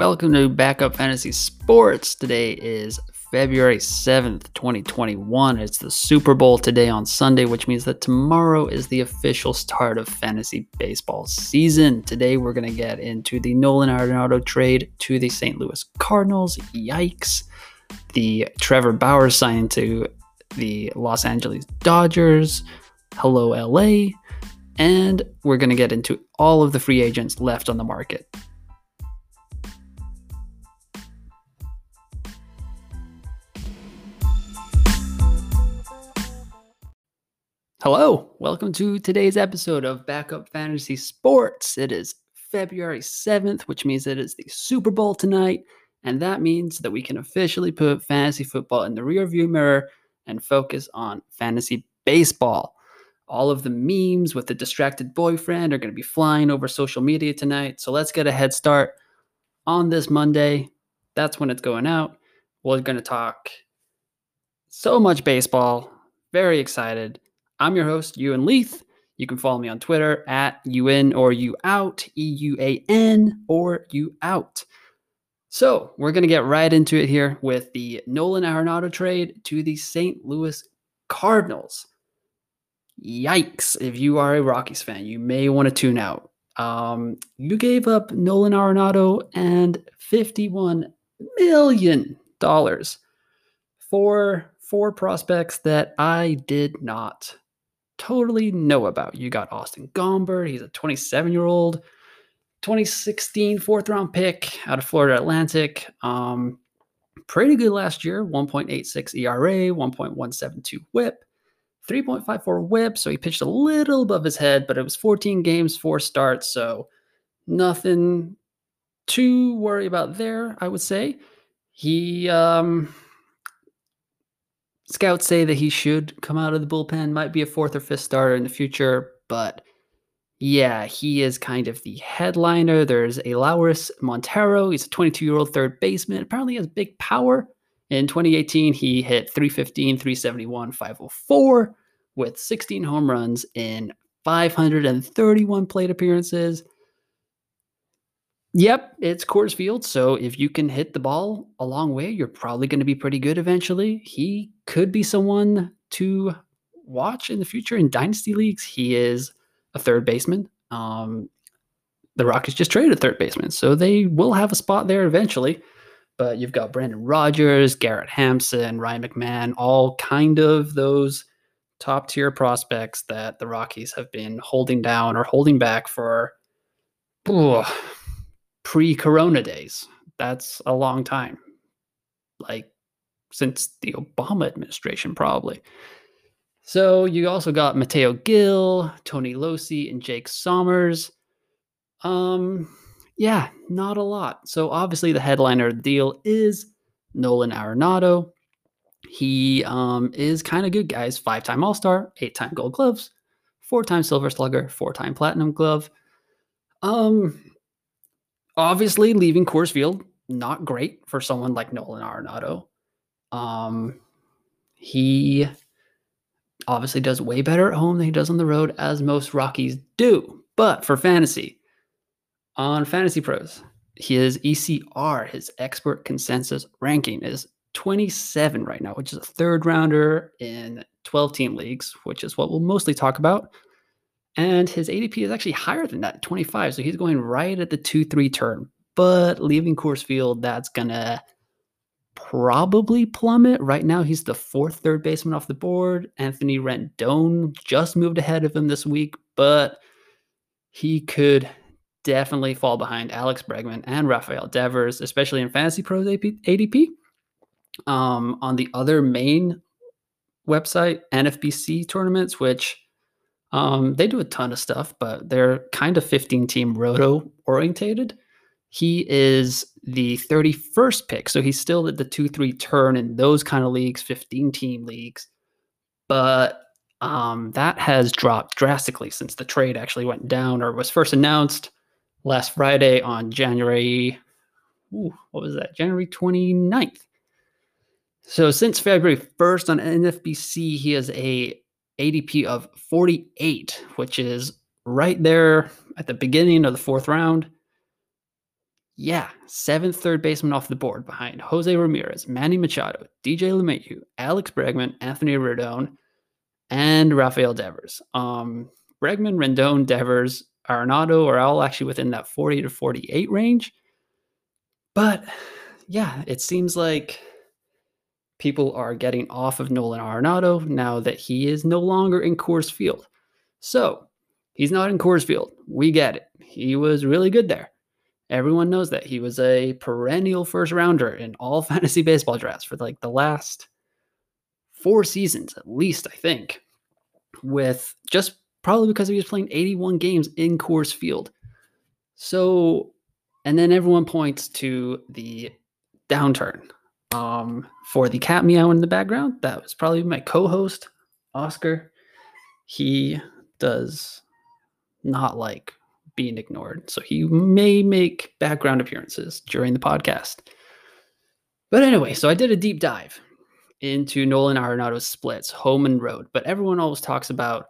Welcome to Backup Fantasy Sports. Today is February 7th, 2021. It's the Super Bowl today on Sunday, which means that tomorrow is the official start of fantasy baseball season. Today, we're going to get into the Nolan Arenado trade to the St. Louis Cardinals. Yikes. The Trevor Bauer signing to the Los Angeles Dodgers. Hello, LA. And we're going to get into all of the free agents left on the market. Hello, welcome to today's episode of Backup Fantasy Sports. It is February 7th, which means it is the Super Bowl tonight, and that means that we can officially put fantasy football in the rearview mirror and focus on fantasy baseball. All of the memes with the distracted boyfriend are going to be flying over social media tonight, so let's get a head start on this Monday. That's when it's going out. We're going to talk so much baseball. Very excited I'm your host, Ewan Leith. You can follow me on Twitter at UN or you out, E U A N or you out. So we're going to get right into it here with the Nolan Arenado trade to the St. Louis Cardinals. Yikes. If you are a Rockies fan, you may want to tune out. Um, you gave up Nolan Arenado and $51 million for four prospects that I did not totally know about. You got Austin Gomber. He's a 27 year old, 2016 fourth round pick out of Florida Atlantic. Um, pretty good last year 1.86 ERA, 1.172 whip, 3.54 whip. So he pitched a little above his head, but it was 14 games, four starts. So nothing to worry about there, I would say. He, um, Scouts say that he should come out of the bullpen, might be a fourth or fifth starter in the future, but yeah, he is kind of the headliner. There's Elehuris Montero. He's a 22 year old third baseman. Apparently, has big power. In 2018, he hit 315, 371, 504 with 16 home runs in 531 plate appearances. Yep, it's Coors Field. So if you can hit the ball a long way, you're probably going to be pretty good eventually. He could be someone to watch in the future in dynasty leagues. He is a third baseman. Um, the Rockies just traded a third baseman, so they will have a spot there eventually. But you've got Brendan Rodgers, Garrett Hampson, Ryan McMahon, all kind of those top tier prospects that the Rockies have been holding down or holding back for. Oh, pre corona days. That's a long time. Like since the Obama administration, probably. So you also got Mateo Gil, Tony Locey, and Jake Sommers. Um, yeah, not a lot. So obviously the headliner of the deal is Nolan Arenado. He um, is kind of good, guys. Five-time All-Star, eight-time Gold Gloves, four-time Silver Slugger, four-time Platinum Glove. Um, obviously leaving Coors Field not great for someone like Nolan Arenado. Um, he obviously does way better at home than he does on the road, as most Rockies do. But for fantasy, on Fantasy Pros, his ECR, his expert consensus ranking, is 27 right now, which is a third rounder in 12 team leagues, which is what we'll mostly talk about. And his ADP is actually higher than that, 25. So he's going right at the 2 3 turn. But leaving Coors Field, that's going to probably plummet. Right now, he's the fourth third baseman off the board. Anthony Rendon just moved ahead of him this week, but he could definitely fall behind Alex Bregman and Rafael Devers, especially in Fantasy Pros ADP. Um, on the other main website, NFBC tournaments, which um, they do a ton of stuff, but they're kind of 15 team roto orientated. He is the 31st pick. So he's still at the 2 3 turn in those kind of leagues, 15 team leagues. But um, that has dropped drastically since the trade actually went down or was first announced last Friday on January, ooh, what was that? January 29th. So since February 1st on NFBC, he has a ADP of 48, which is right there at the beginning of the fourth round. Yeah, seventh third baseman off the board behind Jose Ramirez, Manny Machado, DJ LeMahieu, Alex Bregman, Anthony Rendon, and Rafael Devers. Um, Bregman, Rendon, Devers, Arenado are all actually within that 40 to 48 range. But yeah, it seems like people are getting off of Nolan Arenado now that he is no longer in Coors Field. So he's not in Coors Field. We get it. He was really good there. Everyone knows that he was a perennial first rounder in all fantasy baseball drafts for like the last four seasons, at least, I think, with just probably because he was playing 81 games in Coors Field. So, and then everyone points to the downturn. Um, for the cat meow in the background, that was probably my co-host, Oscar. He does not like being ignored. So he may make background appearances during the podcast. But anyway, so I did a deep dive into Nolan Arenado's splits, home and road. But everyone always talks about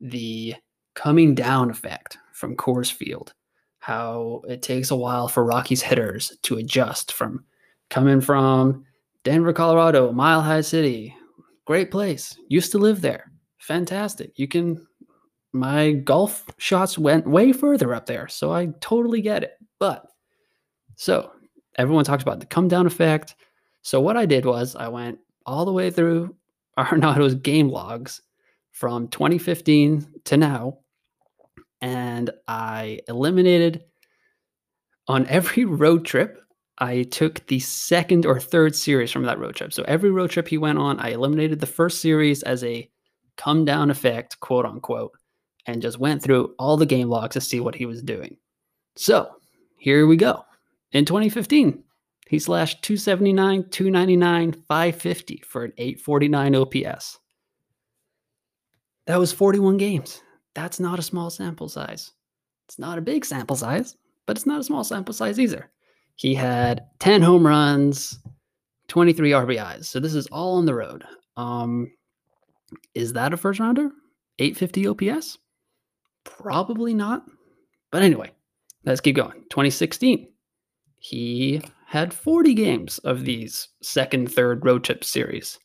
the coming down effect from Coors Field, how it takes a while for Rockies hitters to adjust from coming from Denver, Colorado, Mile High City. Great place. Used to live there. Fantastic. You can my golf shots went way further up there. So I totally get it. But so everyone talks about the come down effect. So what I did was I went all the way through Arenado's game logs from 2015 to now, and I eliminated on every road trip. I took the second or third series from that road trip. So every road trip he went on, I eliminated the first series as a come down effect, quote unquote and just went through all the game logs to see what he was doing. So here we go. In 2015, he slashed 279, 299, 550 for an 849 OPS. That was 41 games. That's not a small sample size. It's not a big sample size, but it's not a small sample size either. He had 10 home runs, 23 RBIs. So this is all on the road. Um, is that a first rounder? 850 OPS? Probably not. But anyway, let's keep going. 2016, he had 40 games of these second, third road trip series.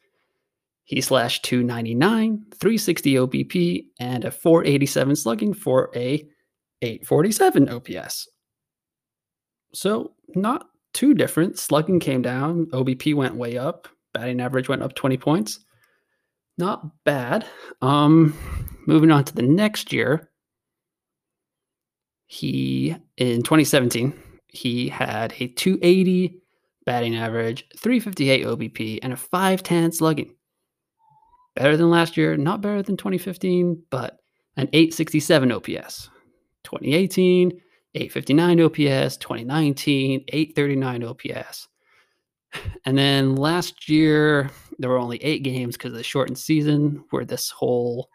He slashed 299, 360 OBP, and a 487 slugging for a 847 OPS. So, not too different. Slugging came down, OBP went way up, batting average went up 20 points. Not bad. Um, moving on to the next year, he in 2017 he had a 280 batting average, 358 OBP, and a 510 slugging. Better than last year, not better than 2015, but an 867 OPS. 2018, 859 OPS, 2019, 839 OPS. And then last year, there were only eight games because of the shortened season, where this whole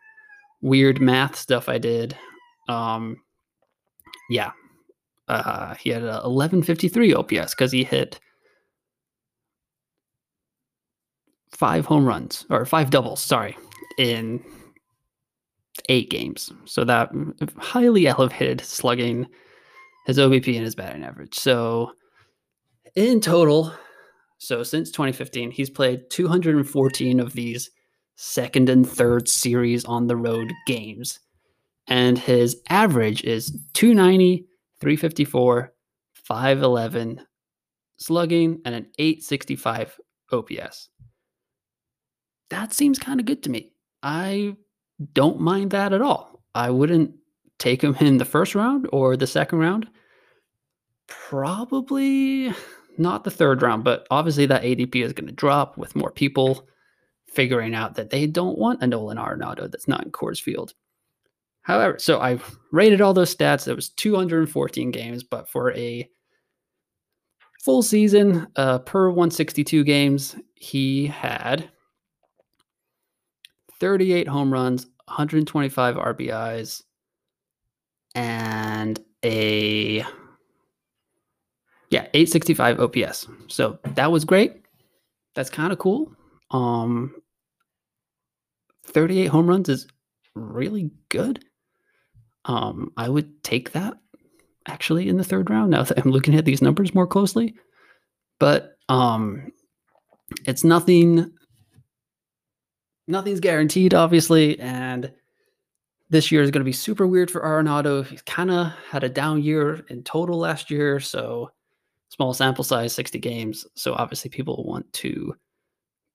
weird math stuff I did um, yeah, uh, he had a 1153 OPS because he hit five home runs or five doubles, sorry, in eight games. So that highly elevated slugging his OBP and his batting average. So in total, so since 2015, he's played 214 of these second and third series on the road games and his average is 290, 354, 511 slugging, and an 865 OPS. That seems kind of good to me. I don't mind that at all. I wouldn't take him in the first round or the second round. Probably not the third round, but obviously that ADP is going to drop with more people figuring out that they don't want a Nolan Arenado that's not in Coors Field. However, so I rated all those stats. It was 214 games, but for a full season uh, per 162 games, he had 38 home runs, 125 RBIs, and a yeah 865 OPS. So that was great. That's kind of cool. Um, 38 home runs is really good. Um, I would take that actually in the third round now that I'm looking at these numbers more closely. But um it's nothing nothing's guaranteed, obviously, and this year is going to be super weird for Arenado. He's kind of had a down year in total last year, so small sample size, 60 games. So obviously, people want to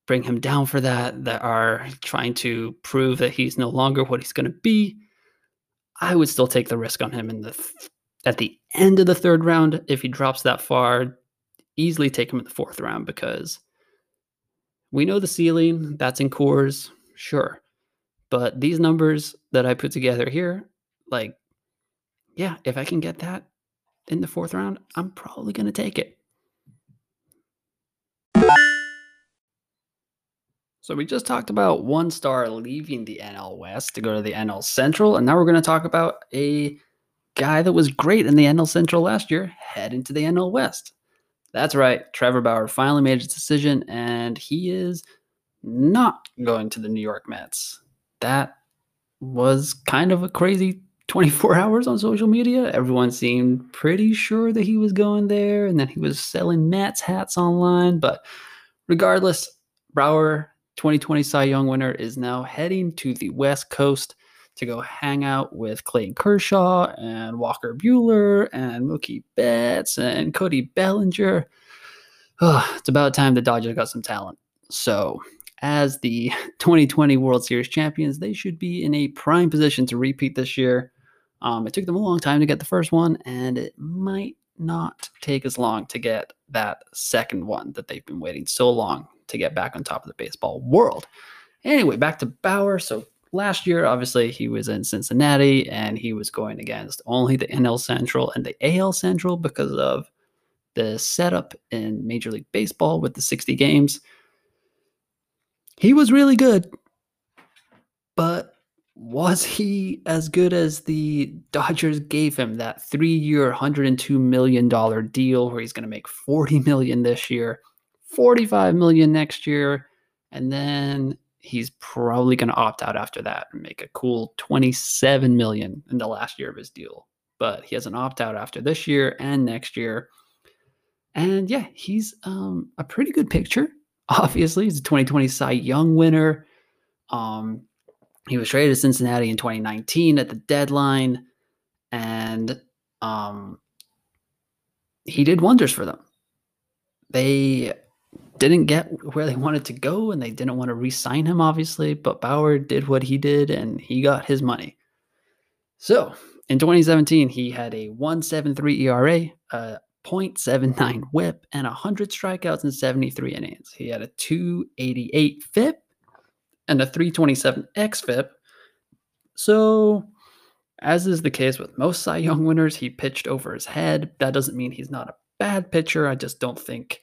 bring him down for that, that are trying to prove that he's no longer what he's going to be. I would still take the risk on him in the th- at the end of the third round if he drops that far. Easily take him in the fourth round because we know the ceiling. That's in Coors, sure, but these numbers that I put together here, like, yeah, if I can get that in the fourth round, I'm probably going to take it. So we just talked about one star leaving the NL West to go to the NL Central, and now we're going to talk about a guy that was great in the NL Central last year head into the NL West. That's right, Trevor Bauer finally made his decision, and he is not going to the New York Mets. That was kind of a crazy 24 hours on social media. Everyone seemed pretty sure that he was going there, and then he was selling Mets hats online. But regardless, Bauer, 2020 Cy Young winner, is now heading to the West Coast to go hang out with Clayton Kershaw and Walker Buehler and Mookie Betts and Cody Bellinger. Oh, it's about time the Dodgers got some talent. So as the 2020 World Series champions, they should be in a prime position to repeat this year. Um, it took them a long time to get the first one, and it might not take as long to get that second one that they've been waiting so long to get back on top of the baseball world. Anyway, back to Bauer. So last year, obviously, he was in Cincinnati and he was going against only the NL Central and the AL Central because of the setup in Major League Baseball with the 60 games. He was really good, but was he as good as the Dodgers gave him that three year, $102 million deal where he's going to make 40 million this year, 45 million next year, and then he's probably going to opt out after that and make a cool 27 million in the last year of his deal. But he has an opt out after this year and next year. And yeah, he's um, a pretty good picture. Obviously, he's a 2020 Cy Young winner. Um, he was traded to Cincinnati in 2019 at the deadline, and um, he did wonders for them. They didn't get where they wanted to go, and they didn't want to re-sign him, obviously. But Bauer did what he did, and he got his money. So in 2017, he had a 1.73 ERA, a 0.79 whip, and 100 strikeouts in 73 innings. He had a 288 FIP and a 327 xFIP. So, as is the case with most Cy Young winners, he pitched over his head. That doesn't mean he's not a bad pitcher. I just don't think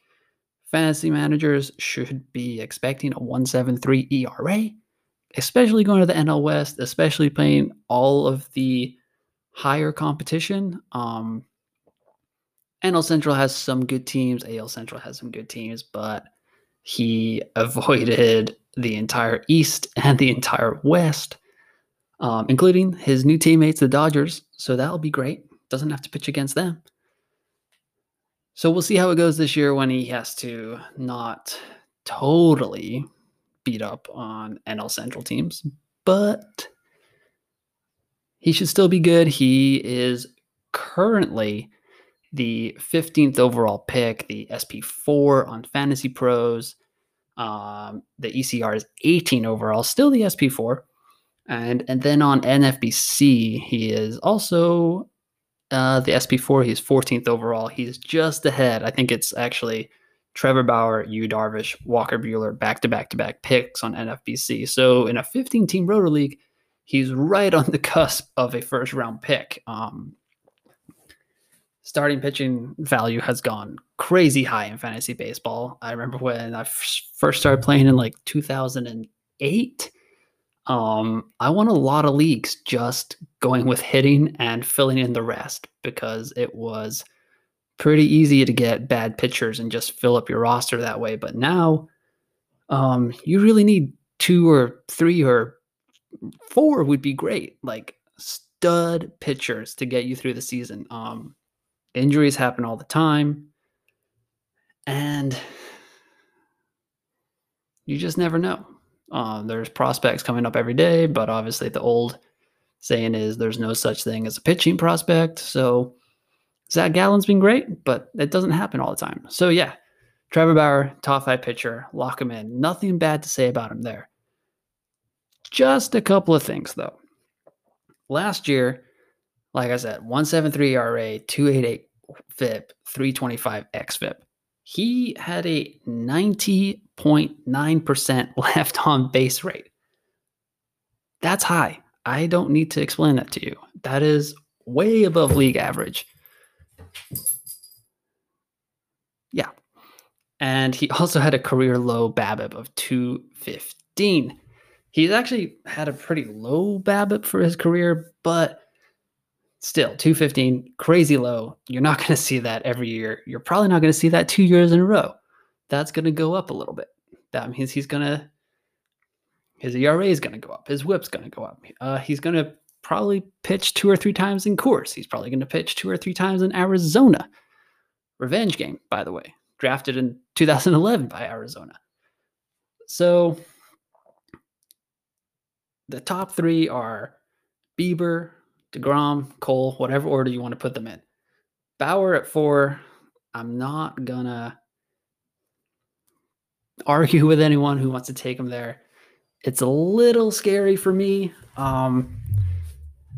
fantasy managers should be expecting a 173 ERA, especially going to the NL West, especially playing all of the higher competition. Um, NL Central has some good teams, AL Central has some good teams, but he avoided the entire East and the entire West, um, including his new teammates, the Dodgers. So that'll be great. Doesn't have to pitch against them. So we'll see how it goes this year when he has to not totally beat up on NL Central teams, but he should still be good. He is currently the 15th overall pick, the SP4 on Fantasy Pros. Um, the ECR is 18 overall, still the SP4. And and then on NFBC, he is also uh, the SP4, he's 14th overall. He's just ahead. I think it's actually Trevor Bauer, Yu Darvish, Walker Buehler, back to back to back picks on NFBC. So in a 15 team roto league, he's right on the cusp of a first round pick. Um, starting pitching value has gone crazy high in fantasy baseball. I remember when I f- first started playing in like 2008 um, I won a lot of leagues just going with hitting and filling in the rest because it was pretty easy to get bad pitchers and just fill up your roster that way. But now, um, you really need two or three or four would be great. Like stud pitchers to get you through the season. Um, injuries happen all the time, and you just never know. Uh, there's prospects coming up every day, but obviously the old saying is there's no such thing as a pitching prospect. So Zach Gallen's been great, but it doesn't happen all the time. So yeah, Trevor Bauer, top five pitcher, lock him in. Nothing bad to say about him there. Just a couple of things though. Last year, like I said, 173 ERA, 288 FIP, 325 XFIP. He had a 90.9% left on base rate. That's high. I don't need to explain that to you. That is way above league average. Yeah. And he also had a career low BABIP of 215. He's actually had a pretty low BABIP for his career, but still 215, crazy low. You're not going to see that every year. You're probably not going to see that two years in a row. That's going to go up a little bit. That means he's going to, his ERA is going to go up. His whip's going to go up. Uh, he's going to probably pitch two or three times in Coors He's probably going to pitch two or three times in Arizona. Revenge game, by the way, drafted in 2011 by Arizona. So the top three are Bieber, DeGrom, Cole, whatever order you want to put them in. Bauer at four. I'm not gonna argue with anyone who wants to take him there. It's a little scary for me. Um,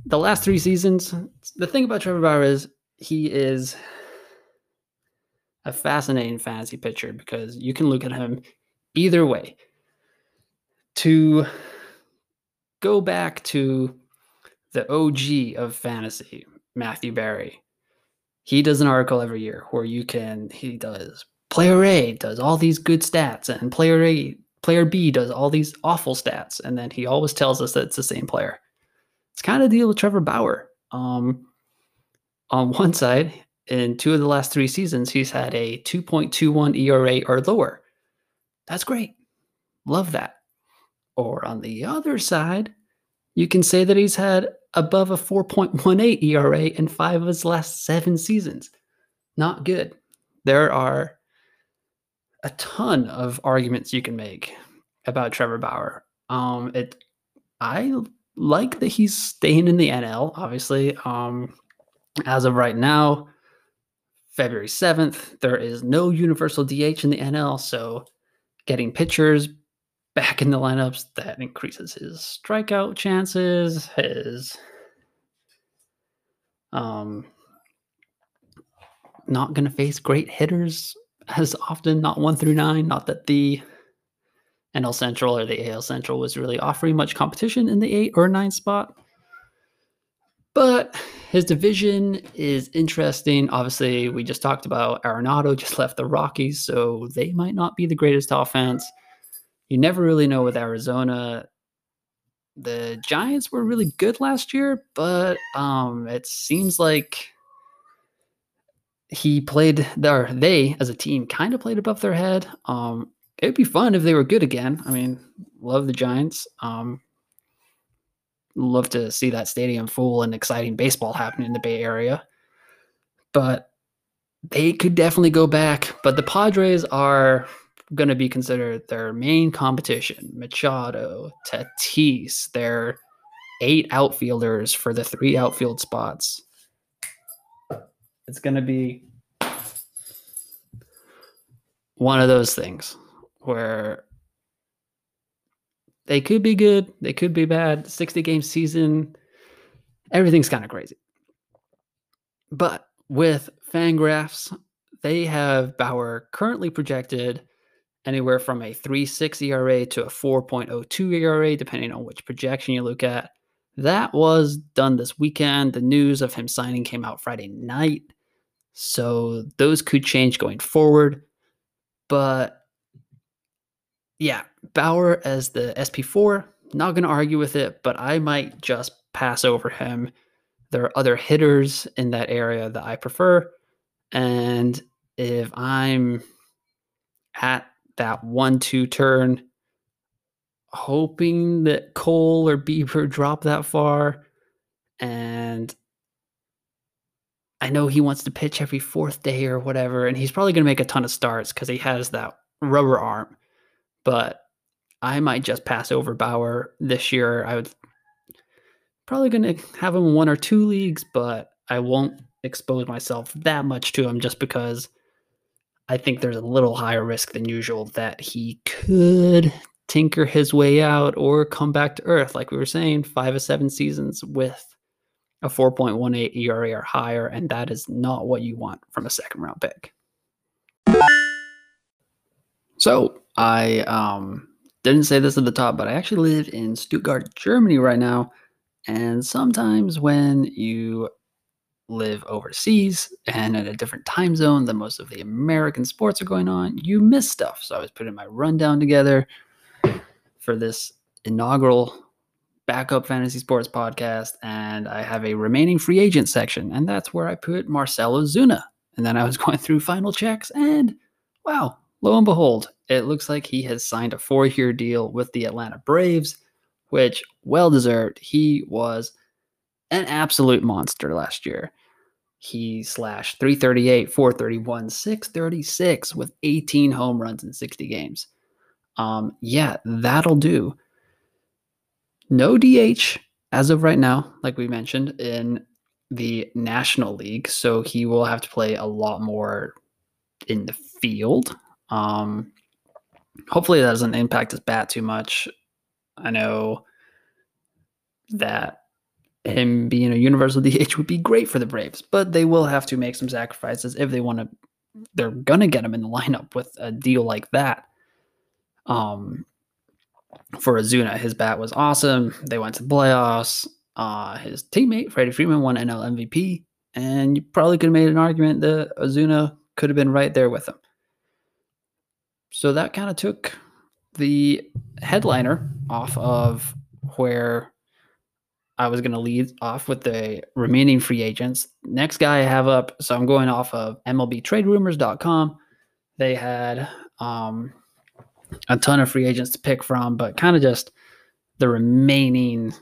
the last three seasons, the thing about Trevor Bauer is he is a fascinating fantasy pitcher because you can look at him either way. To go back to the OG of fantasy, Matthew Berry, He does an article every year where you can, he does player A does all these good stats, and player A, player B does all these awful stats. And then he always tells us that it's the same player. It's kind of deal with Trevor Bauer. Um, on one side, in two of the last three seasons, he's had a 2.21 ERA or lower. That's great. Love that. Or on the other side, you can say that he's had above a 4.18 ERA in five of his last seven seasons. Not good. There are a ton of arguments you can make about Trevor Bauer. Um, it, I like that he's staying in the NL. Obviously, um, as of right now, February 7th, there is no universal DH in the NL, so getting pitchers back in the lineups, that increases his strikeout chances, his um not going to face great hitters as often, not 1 through 9, not that the NL Central or the AL Central was really offering much competition in the 8 or 9 spot. But his division is interesting. Obviously, we just talked about Arenado just left the Rockies, so they might not be the greatest offense you never really know with Arizona. The Giants were really good last year, but um, it seems like he played there. They, as a team, kind of played above their head. Um, it'd be fun if they were good again. I mean, love the Giants. Um, love to see that stadium full and exciting baseball happening in the Bay Area. But they could definitely go back. But the Padres are going to be considered their main competition. Machado, Tatis, their eight outfielders for the three outfield spots. It's going to be one of those things where they could be good, they could be bad. 60 game season, everything's kind of crazy. But with Fangraphs, they have Bauer currently projected anywhere from a 3.6 ERA to a 4.02 ERA, depending on which projection you look at. That was done this weekend. The news of him signing came out Friday night. So those could change going forward. But yeah, Bauer as the SP4, not going to argue with it, but I might just pass over him. There are other hitters in that area that I prefer. And if I'm at that one two turn, hoping that Cole or Bieber drop that far. And I know he wants to pitch every fourth day or whatever, and he's probably going to make a ton of starts because he has that rubber arm. But I might just pass over Bauer this year. I would probably going to have him one or two leagues, but I won't expose myself that much to him just because I think there's a little higher risk than usual that he could tinker his way out or come back to earth. Like we were saying, five or seven seasons with a 4.18 ERA or higher, and that is not what you want from a second round pick. So I um, didn't say this at the top, but I actually live in Stuttgart, Germany right now. And sometimes when you live overseas and in a different time zone than most of the American sports are going on, you miss stuff. So I was putting my rundown together for this inaugural backup fantasy sports podcast, and I have a remaining free agent section, and that's where I put Marcell Ozuna. And then I was going through final checks, and wow, lo and behold, it looks like he has signed a four year deal with the Atlanta Braves, which well deserved. He was an absolute monster last year. He slashed 338, 431, 636 with 18 home runs in 60 games. Um, yeah, that'll do. No DH as of right now, like we mentioned, in the National League. So he will have to play a lot more in the field. Um, hopefully, that doesn't impact his bat too much. I know that him being a universal DH would be great for the Braves, but they will have to make some sacrifices if they want to. They're gonna get him in the lineup with a deal like that. Um, for Ozuna, his bat was awesome. They went to the playoffs. Uh, his teammate Freddie Freeman won NL MVP, and you probably could have made an argument that Ozuna could have been right there with him. So that kind of took the headliner off of where I was going to lead off with the remaining free agents. Next guy I have up, so I'm going off of MLBTradeRumors.com. They had um, a ton of free agents to pick from, but kind of just the remaining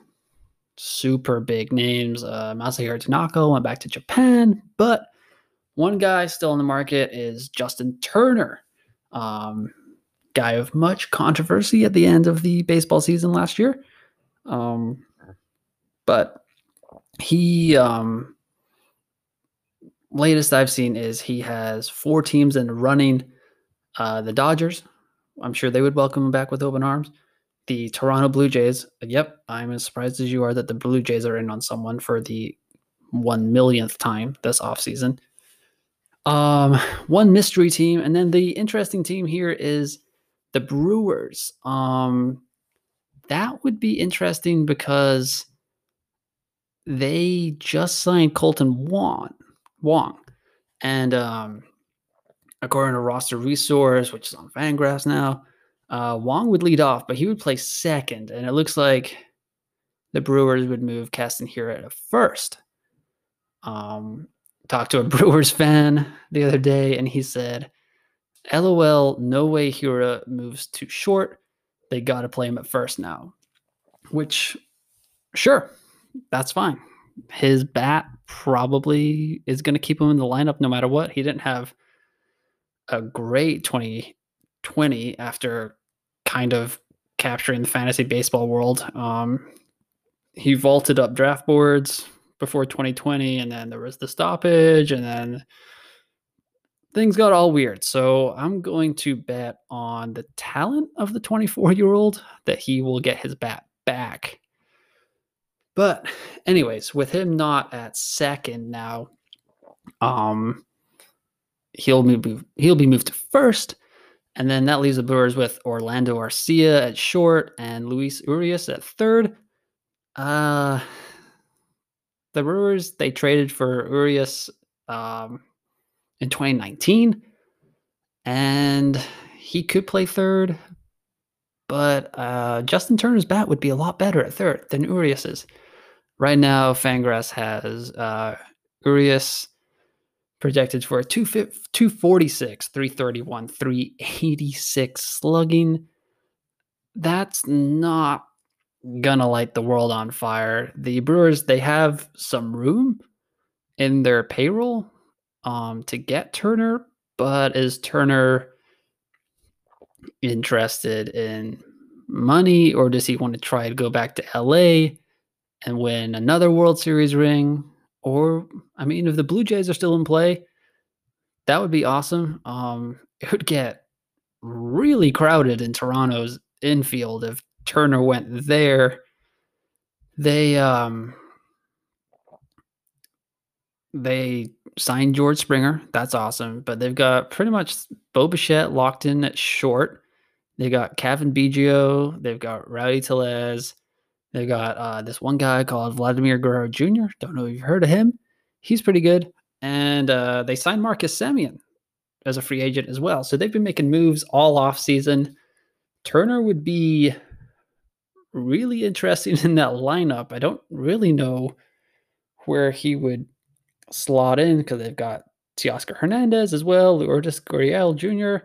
super big names. Uh, Masahiro Tanaka went back to Japan, but one guy still in the market is Justin Turner, um, guy of much controversy at the end of the baseball season last year. Um, but he, um, latest I've seen is he has four teams in running. Uh, the Dodgers, I'm sure they would welcome him back with open arms. The Toronto Blue Jays, yep, I'm as surprised as you are that the Blue Jays are in on someone for the one millionth time this offseason. Um, one mystery team, and then the interesting team here is the Brewers. Um, that would be interesting because they just signed Kolten Wong, Wong, and um, according to Roster Resource, which is on Fangraphs now, uh, Wong would lead off, but he would play second, and it looks like the Brewers would move Keston Hiura at first. Um, talked to a Brewers fan the other day, and he said, "LOL, no way Hiura moves too short. They got to play him at first now." Which, sure, that's fine. His bat probably is going to keep him in the lineup no matter what. He didn't have a great 2020 after kind of capturing the fantasy baseball world. Um, he vaulted up draft boards before 2020, and then there was the stoppage, and then things got all weird. So I'm going to bet on the talent of the 24 year old that he will get his bat back but anyways, with him not at second now, um, he'll move. He'll be moved to first, and then that leaves the Brewers with Orlando Arcia at short and Luis Urias at third. Uh, the Brewers they traded for Urias um, in 2019, and he could play third, but uh, Justin Turner's bat would be a lot better at third than Urias's. Right now, Fangraphs has uh, Urias projected for a 246, 331, 386 slugging. That's not gonna light the world on fire. The Brewers, they have some room in their payroll um, to get Turner, but is Turner interested in money or does he want to try to go back to LA and win another World Series ring? Or, I mean, if the Blue Jays are still in play, that would be awesome. Um, it would get really crowded in Toronto's infield if Turner went there. They um they signed George Springer. That's awesome. But they've got pretty much Bo Bichette locked in at short. They got Cavan Biggio. They've got Rowdy Tellez. They got uh, this one guy called Vladimir Guerrero Jr. Don't know if you've heard of him. He's pretty good. And uh, they signed Marcus Semien as a free agent as well. So they've been making moves all off season. Turner would be really interesting in that lineup. I don't really know where he would slot in because they've got Teoscar Hernandez as well, Lourdes Gurriel Jr.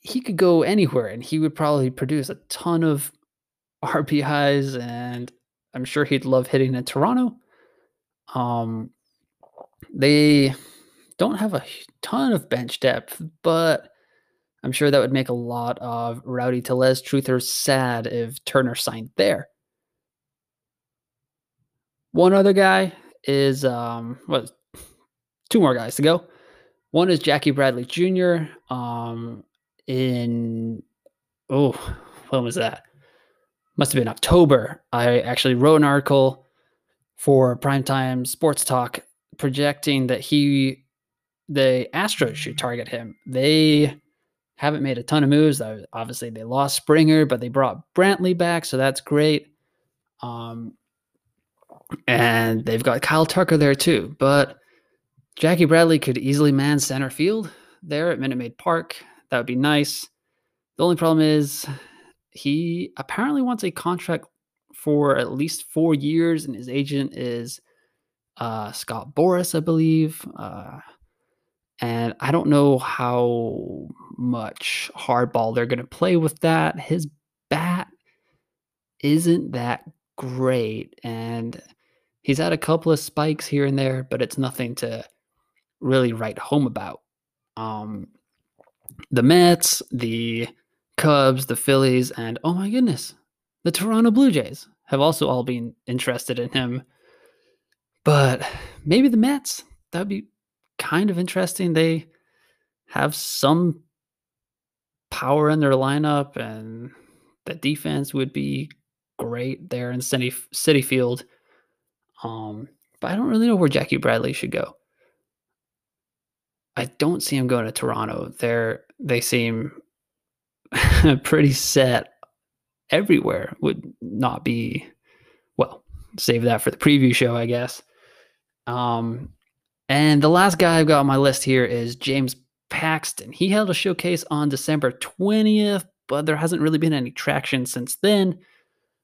he could go anywhere and he would probably produce a ton of RBIs and I'm sure he'd love hitting in Toronto. Um, they don't have a ton of bench depth, but I'm sure that would make a lot of Rowdy Tellez truthers sad if Turner signed there. One other guy is um what two more guys to go. One is Jackie Bradley Jr. Um in oh when was that? Must have been October. I actually wrote an article for Primetime Sports Talk projecting that he the Astros should target him. They haven't made a ton of moves. Obviously, they lost Springer, but they brought Brantley back, so that's great. Um, and they've got Kyle Tucker there too. But Jackie Bradley could easily man center field there at Minute Maid Park. That would be nice. The only problem is he apparently wants a contract for at least four years, and his agent is uh, Scott Boras, I believe. Uh, and I don't know how much hardball they're going to play with that. His bat isn't that great. And he's had a couple of spikes here and there, but it's nothing to really write home about. Um, the Mets, the Cubs, the Phillies, and oh my goodness, the Toronto Blue Jays have also all been interested in him. But maybe the Mets, that'd be kind of interesting. They have some power in their lineup, and the defense would be great there in City, Citi Field. Um, but I don't really know where Jackie Bradley should go. I don't see him going to Toronto. They're they seem pretty set everywhere. Would not be well. Save that for the preview show, I guess. Um, and the last guy I've got on my list here is James Paxton. He held a showcase on December 20th, but there hasn't really been any traction since then.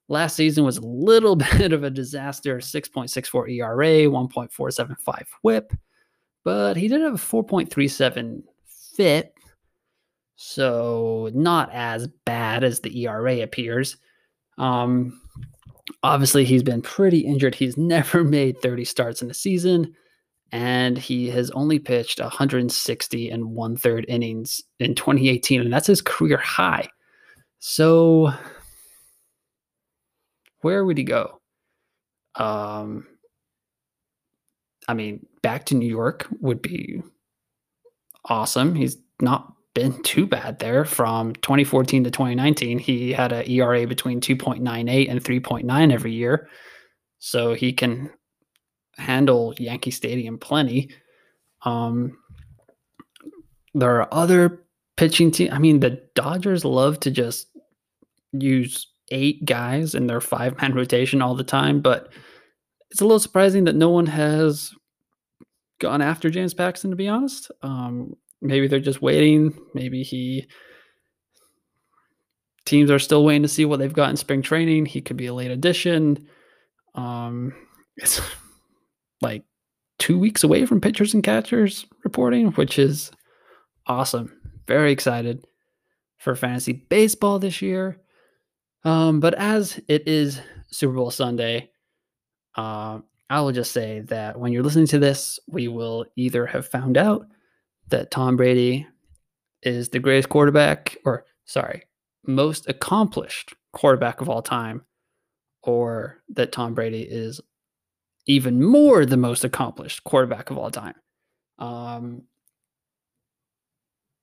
Last season was a little bit of a disaster 6.64 ERA, 1.475 whip, but he did have a 4.37 FIP, so not as bad as the ERA appears. Um, obviously, he's been pretty injured. He's never made 30 starts in a season and he has only pitched 160 and one third innings in 2018, and that's his career high. So, where would he go? Um, I mean, back to New York would be awesome. He's not been too bad there from 2014 to 2019. He had an ERA between 2.98 and 3.9 every year. So he can handle Yankee Stadium plenty. Um, there are other pitching teams. I mean, the Dodgers love to just use eight guys in their five man rotation all the time, but it's a little surprising that no one has gone after James Paxton, to be honest. Um, maybe they're just waiting. Maybe he. Teams are still waiting to see what they've got in spring training. He could be a late addition. Um, it's like two weeks away from pitchers and catchers reporting, which is awesome. Very excited for fantasy baseball this year. Um, but as it is Super Bowl Sunday, uh, I will just say that when you're listening to this, we will either have found out that Tom Brady is the greatest quarterback, or sorry, most accomplished quarterback of all time, or that Tom Brady is even more the most accomplished quarterback of all time. Um,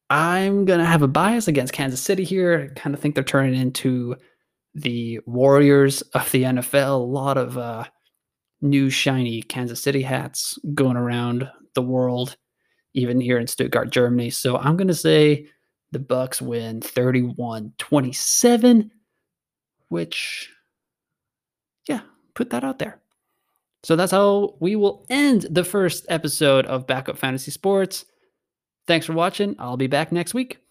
I'm gonna have a bias against Kansas City here. I kind of think they're turning into the Warriors of the NFL. A lot of uh, new shiny Kansas City hats going around the world, even here in Stuttgart, Germany. So I'm gonna say the Bucs win 31-27, which yeah, put that out there. So that's how we will end the first episode of Backup Fantasy Sports. Thanks for watching. I'll be back next week.